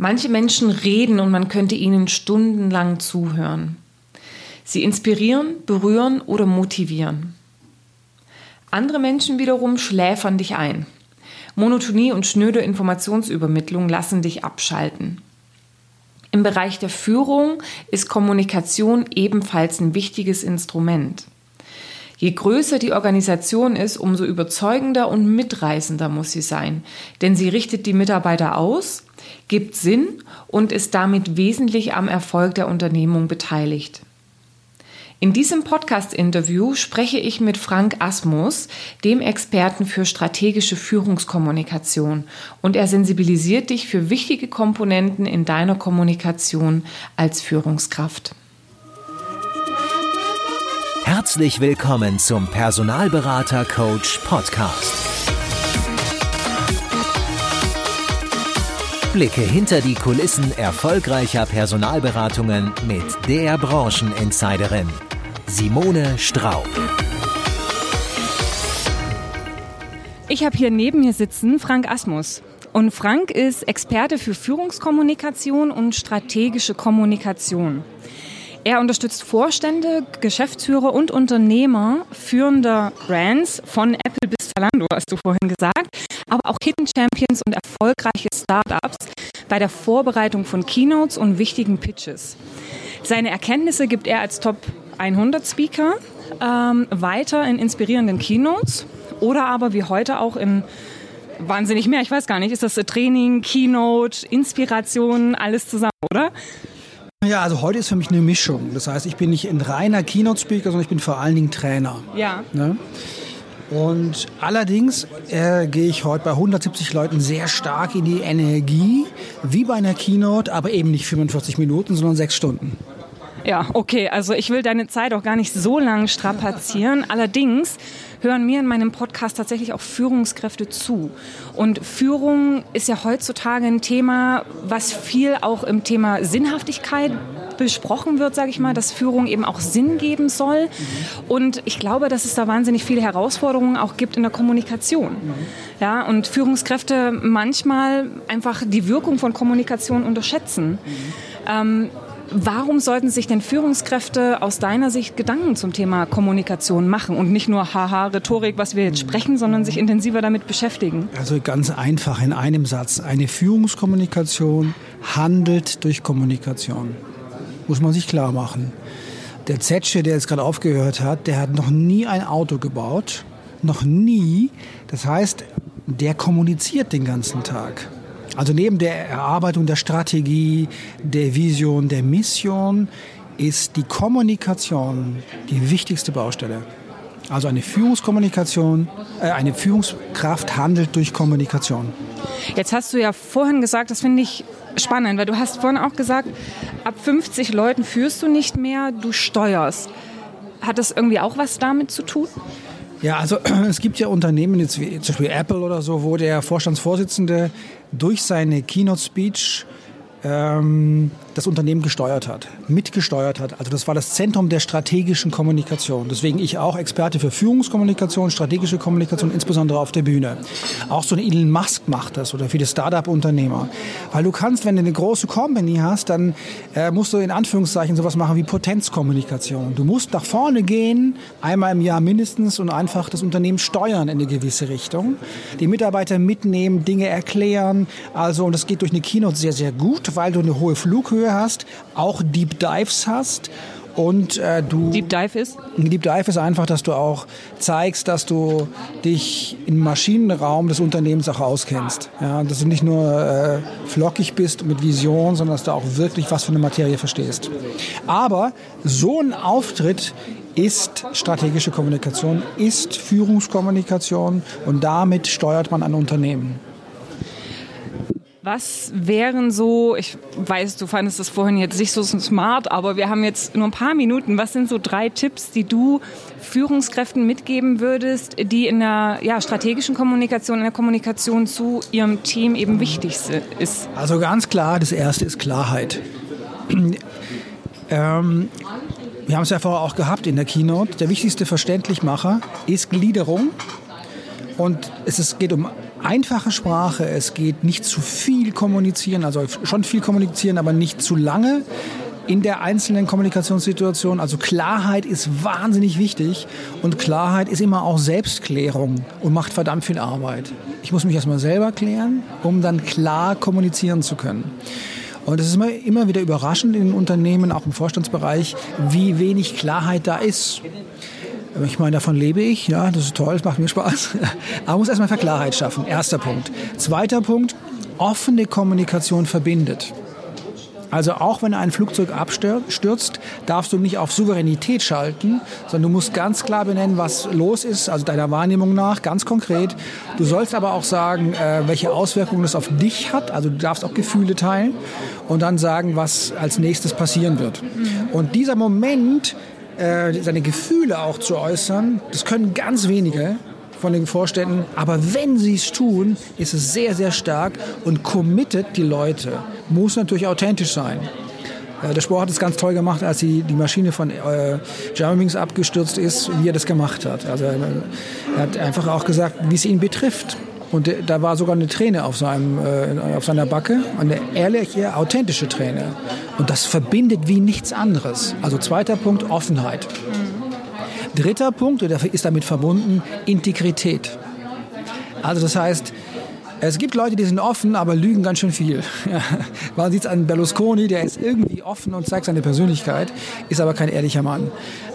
Manche Menschen reden und man könnte ihnen stundenlang zuhören. Sie inspirieren, berühren oder motivieren. Andere Menschen wiederum schläfern dich ein. Monotonie und schnöde Informationsübermittlung lassen dich abschalten. Im Bereich der Führung ist Kommunikation ebenfalls ein wichtiges Instrument. Je größer die Organisation ist, umso überzeugender und mitreißender muss sie sein, denn sie richtet die Mitarbeiter aus, gibt Sinn und ist damit wesentlich am Erfolg der Unternehmung beteiligt. In diesem Podcast-Interview spreche ich mit Frank Asmus, dem Experten für strategische Führungskommunikation, und er sensibilisiert dich für wichtige Komponenten in deiner Kommunikation als Führungskraft. Herzlich willkommen zum Personalberater Coach Podcast. Blicke hinter die Kulissen erfolgreicher Personalberatungen mit der Brancheninsiderin Simone Straub. Ich habe hier neben mir sitzen Frank Asmus. Und Frank ist Experte für Führungskommunikation und strategische Kommunikation. Er unterstützt Vorstände, Geschäftsführer und Unternehmer führender Brands von Apple bis Zalando, hast du vorhin gesagt, aber auch Hidden Champions und erfolgreiche Startups bei der Vorbereitung von Keynotes und wichtigen Pitches. Seine Erkenntnisse gibt er als Top 100 Speaker ähm, weiter in inspirierenden Keynotes oder aber wie heute auch in wahnsinnig mehr. Ich weiß gar nicht, ist das Training, Keynote, Inspiration, alles zusammen, oder? Ja, also heute ist für mich eine Mischung. Das heißt, ich bin nicht ein reiner Keynote-Speaker, sondern ich bin vor allen Dingen Trainer. Ja. Ne? Und allerdings äh, gehe ich heute bei 170 Leuten sehr stark in die Energie, wie bei einer Keynote, aber eben nicht 45 Minuten, sondern sechs Stunden. Ja, okay. Also ich will deine Zeit auch gar nicht so lange strapazieren. Allerdings hören mir in meinem Podcast tatsächlich auch Führungskräfte zu. Und Führung ist ja heutzutage ein Thema, was viel auch im Thema Sinnhaftigkeit besprochen wird, sage ich mal, dass Führung eben auch Sinn geben soll. Und ich glaube, dass es da wahnsinnig viele Herausforderungen auch gibt in der Kommunikation. Ja, und Führungskräfte manchmal einfach die Wirkung von Kommunikation unterschätzen. Ähm, Warum sollten sich denn Führungskräfte aus deiner Sicht Gedanken zum Thema Kommunikation machen und nicht nur haha Rhetorik, was wir jetzt sprechen, sondern sich intensiver damit beschäftigen? Also ganz einfach in einem Satz. Eine Führungskommunikation handelt durch Kommunikation. Muss man sich klar machen. Der Zetsche, der jetzt gerade aufgehört hat, der hat noch nie ein Auto gebaut. Noch nie. Das heißt, der kommuniziert den ganzen Tag. Also neben der Erarbeitung der Strategie, der Vision, der Mission ist die Kommunikation die wichtigste Baustelle. Also eine Führungskommunikation, äh, eine Führungskraft handelt durch Kommunikation. Jetzt hast du ja vorhin gesagt, das finde ich spannend, weil du hast vorhin auch gesagt, ab 50 Leuten führst du nicht mehr, du steuerst. Hat das irgendwie auch was damit zu tun? Ja, also es gibt ja Unternehmen, jetzt wie zum Beispiel Apple oder so, wo der Vorstandsvorsitzende durch seine Keynote-Speech ähm, das Unternehmen gesteuert hat, mitgesteuert hat. Also das war das Zentrum der strategischen Kommunikation. Deswegen ich auch Experte für Führungskommunikation, strategische Kommunikation, insbesondere auf der Bühne. Auch so ein Elon Musk macht das oder viele Start-up-Unternehmer. Weil du kannst, wenn du eine große Company hast, dann äh, musst du in Anführungszeichen sowas machen wie Potenzkommunikation. Du musst nach vorne gehen, einmal im Jahr mindestens und einfach das Unternehmen steuern in eine gewisse Richtung. Die Mitarbeiter mitnehmen, Dinge erklären. Also, und das geht durch eine Keynote sehr, sehr gut, weil du eine hohe Flughöhe Höhe hast, auch Deep Dives hast und äh, du Deep Dive ist? Deep Dive ist einfach, dass du auch zeigst, dass du dich im Maschinenraum des Unternehmens auch auskennst. Ja, dass du nicht nur äh, flockig bist mit Vision, sondern dass du auch wirklich was von der Materie verstehst. Aber so ein Auftritt ist strategische Kommunikation, ist Führungskommunikation und damit steuert man ein Unternehmen. Was wären so, ich weiß, du fandest das vorhin jetzt nicht so smart, aber wir haben jetzt nur ein paar Minuten. Was sind so drei Tipps, die du Führungskräften mitgeben würdest, die in der ja, strategischen Kommunikation, in der Kommunikation zu ihrem Team eben wichtig ist? Also ganz klar, das erste ist Klarheit. ähm, wir haben es ja vorher auch gehabt in der Keynote. Der wichtigste Verständlichmacher ist Gliederung. Und es ist, geht um einfache Sprache, es geht nicht zu viel kommunizieren, also schon viel kommunizieren, aber nicht zu lange in der einzelnen Kommunikationssituation. Also Klarheit ist wahnsinnig wichtig und Klarheit ist immer auch Selbstklärung und macht verdammt viel Arbeit. Ich muss mich erstmal selber klären, um dann klar kommunizieren zu können. Und es ist immer, immer wieder überraschend in Unternehmen, auch im Vorstandsbereich, wie wenig Klarheit da ist. Ich meine, davon lebe ich, ja, das ist toll, das macht mir Spaß. Aber man muss erstmal für Klarheit schaffen. Erster Punkt. Zweiter Punkt, offene Kommunikation verbindet. Also auch wenn ein Flugzeug abstürzt, darfst du nicht auf Souveränität schalten, sondern du musst ganz klar benennen, was los ist, also deiner Wahrnehmung nach, ganz konkret. Du sollst aber auch sagen, äh, welche Auswirkungen das auf dich hat, also du darfst auch Gefühle teilen und dann sagen, was als nächstes passieren wird. Und dieser Moment, äh, seine Gefühle auch zu äußern, das können ganz wenige von den Vorständen. Aber wenn sie es tun, ist es sehr, sehr stark und committet die Leute. Muss natürlich authentisch sein. Äh, der Sport hat es ganz toll gemacht, als die, die Maschine von äh, abgestürzt ist, wie er das gemacht hat. Also er, er hat einfach auch gesagt, wie es ihn betrifft. Und da war sogar eine Träne auf, seinem, äh, auf seiner Backe, eine ehrliche, authentische Träne. Und das verbindet wie nichts anderes. Also zweiter Punkt, Offenheit. Dritter Punkt, und dafür ist damit verbunden, Integrität. Also das heißt, es gibt Leute, die sind offen, aber lügen ganz schön viel. Man sieht es an Berlusconi, der ist irgendwie offen und zeigt seine Persönlichkeit, ist aber kein ehrlicher Mann.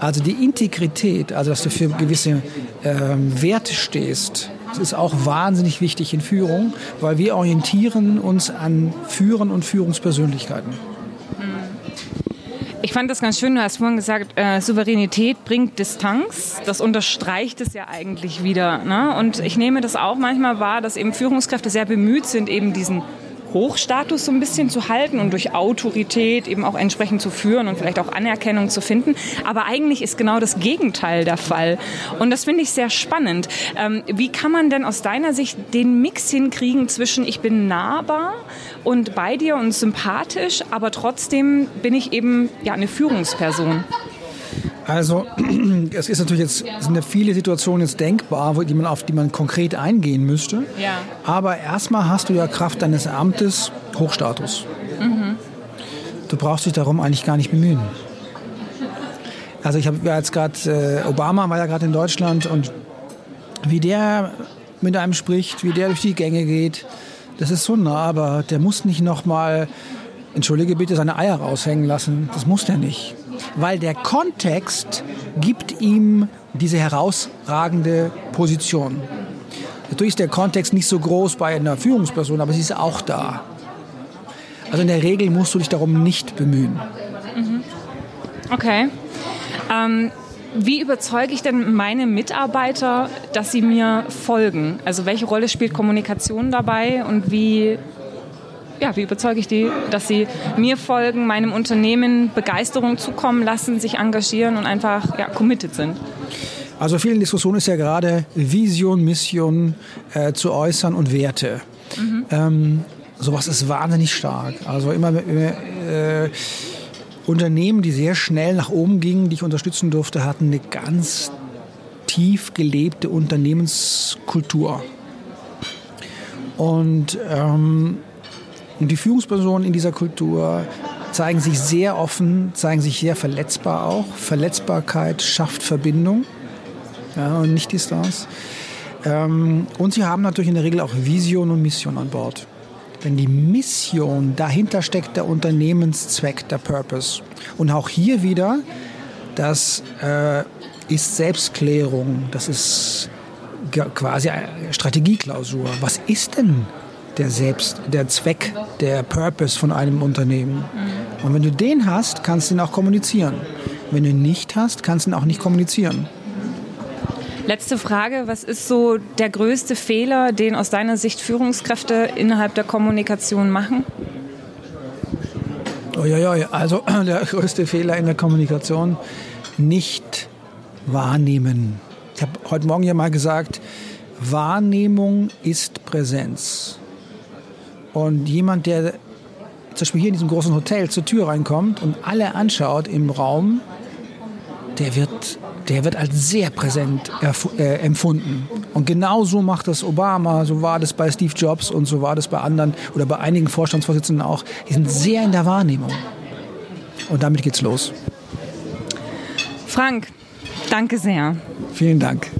Also die Integrität, also dass du für gewisse ähm, Werte stehst, das ist auch wahnsinnig wichtig in Führung, weil wir orientieren uns an Führen und Führungspersönlichkeiten. Ich fand das ganz schön, du hast vorhin gesagt, äh, Souveränität bringt Distanz. Das unterstreicht es ja eigentlich wieder. Ne? Und ich nehme das auch manchmal wahr, dass eben Führungskräfte sehr bemüht sind, eben diesen Hochstatus so ein bisschen zu halten und durch Autorität eben auch entsprechend zu führen und vielleicht auch Anerkennung zu finden. Aber eigentlich ist genau das Gegenteil der Fall. Und das finde ich sehr spannend. Ähm, wie kann man denn aus deiner Sicht den Mix hinkriegen zwischen ich bin nahbar und bei dir und sympathisch, aber trotzdem bin ich eben ja eine Führungsperson? Also es ist natürlich jetzt sind ja viele Situationen jetzt denkbar, die man auf die man konkret eingehen müsste. Ja. Aber erstmal hast du ja Kraft deines Amtes Hochstatus. Mhm. Du brauchst dich darum eigentlich gar nicht bemühen. Also ich habe ja jetzt gerade äh, Obama war ja gerade in Deutschland und wie der mit einem spricht, wie der durch die Gänge geht, das ist so nahbar. Der muss nicht noch mal entschuldige bitte seine Eier raushängen lassen. Das muss der nicht weil der Kontext gibt ihm diese herausragende Position. Natürlich ist der Kontext nicht so groß bei einer Führungsperson, aber sie ist auch da. Also in der Regel musst du dich darum nicht bemühen. Mhm. Okay. Ähm, wie überzeuge ich denn meine Mitarbeiter, dass sie mir folgen? Also welche Rolle spielt Kommunikation dabei und wie ja, wie überzeuge ich die, dass sie mir folgen, meinem Unternehmen Begeisterung zukommen lassen, sich engagieren und einfach ja, committed sind? Also vielen Diskussionen ist ja gerade Vision, Mission äh, zu äußern und Werte. Mhm. Ähm, sowas ist wahnsinnig stark. Also immer, äh, Unternehmen, die sehr schnell nach oben gingen, die ich unterstützen durfte, hatten eine ganz tief gelebte Unternehmenskultur. Und ähm, und die Führungspersonen in dieser Kultur zeigen sich sehr offen, zeigen sich sehr verletzbar auch. Verletzbarkeit schafft Verbindung ja, und nicht Distanz. Ähm, und sie haben natürlich in der Regel auch Vision und Mission an Bord. Denn die Mission, dahinter steckt der Unternehmenszweck, der Purpose. Und auch hier wieder, das äh, ist Selbstklärung, das ist quasi eine Strategieklausur. Was ist denn der Selbst, der Zweck, der Purpose von einem Unternehmen. Mhm. Und wenn du den hast, kannst du ihn auch kommunizieren. Wenn du ihn nicht hast, kannst du ihn auch nicht kommunizieren. Letzte Frage, was ist so der größte Fehler, den aus deiner Sicht Führungskräfte innerhalb der Kommunikation machen? Uiuiui, also der größte Fehler in der Kommunikation, nicht wahrnehmen. Ich habe heute Morgen ja mal gesagt, Wahrnehmung ist Präsenz. Und jemand, der zum Beispiel hier in diesem großen Hotel zur Tür reinkommt und alle anschaut im Raum, der wird der wird als sehr präsent äh, empfunden. Und genau so macht das Obama, so war das bei Steve Jobs und so war das bei anderen oder bei einigen Vorstandsvorsitzenden auch. Die sind sehr in der Wahrnehmung. Und damit geht's los. Frank, danke sehr. Vielen Dank.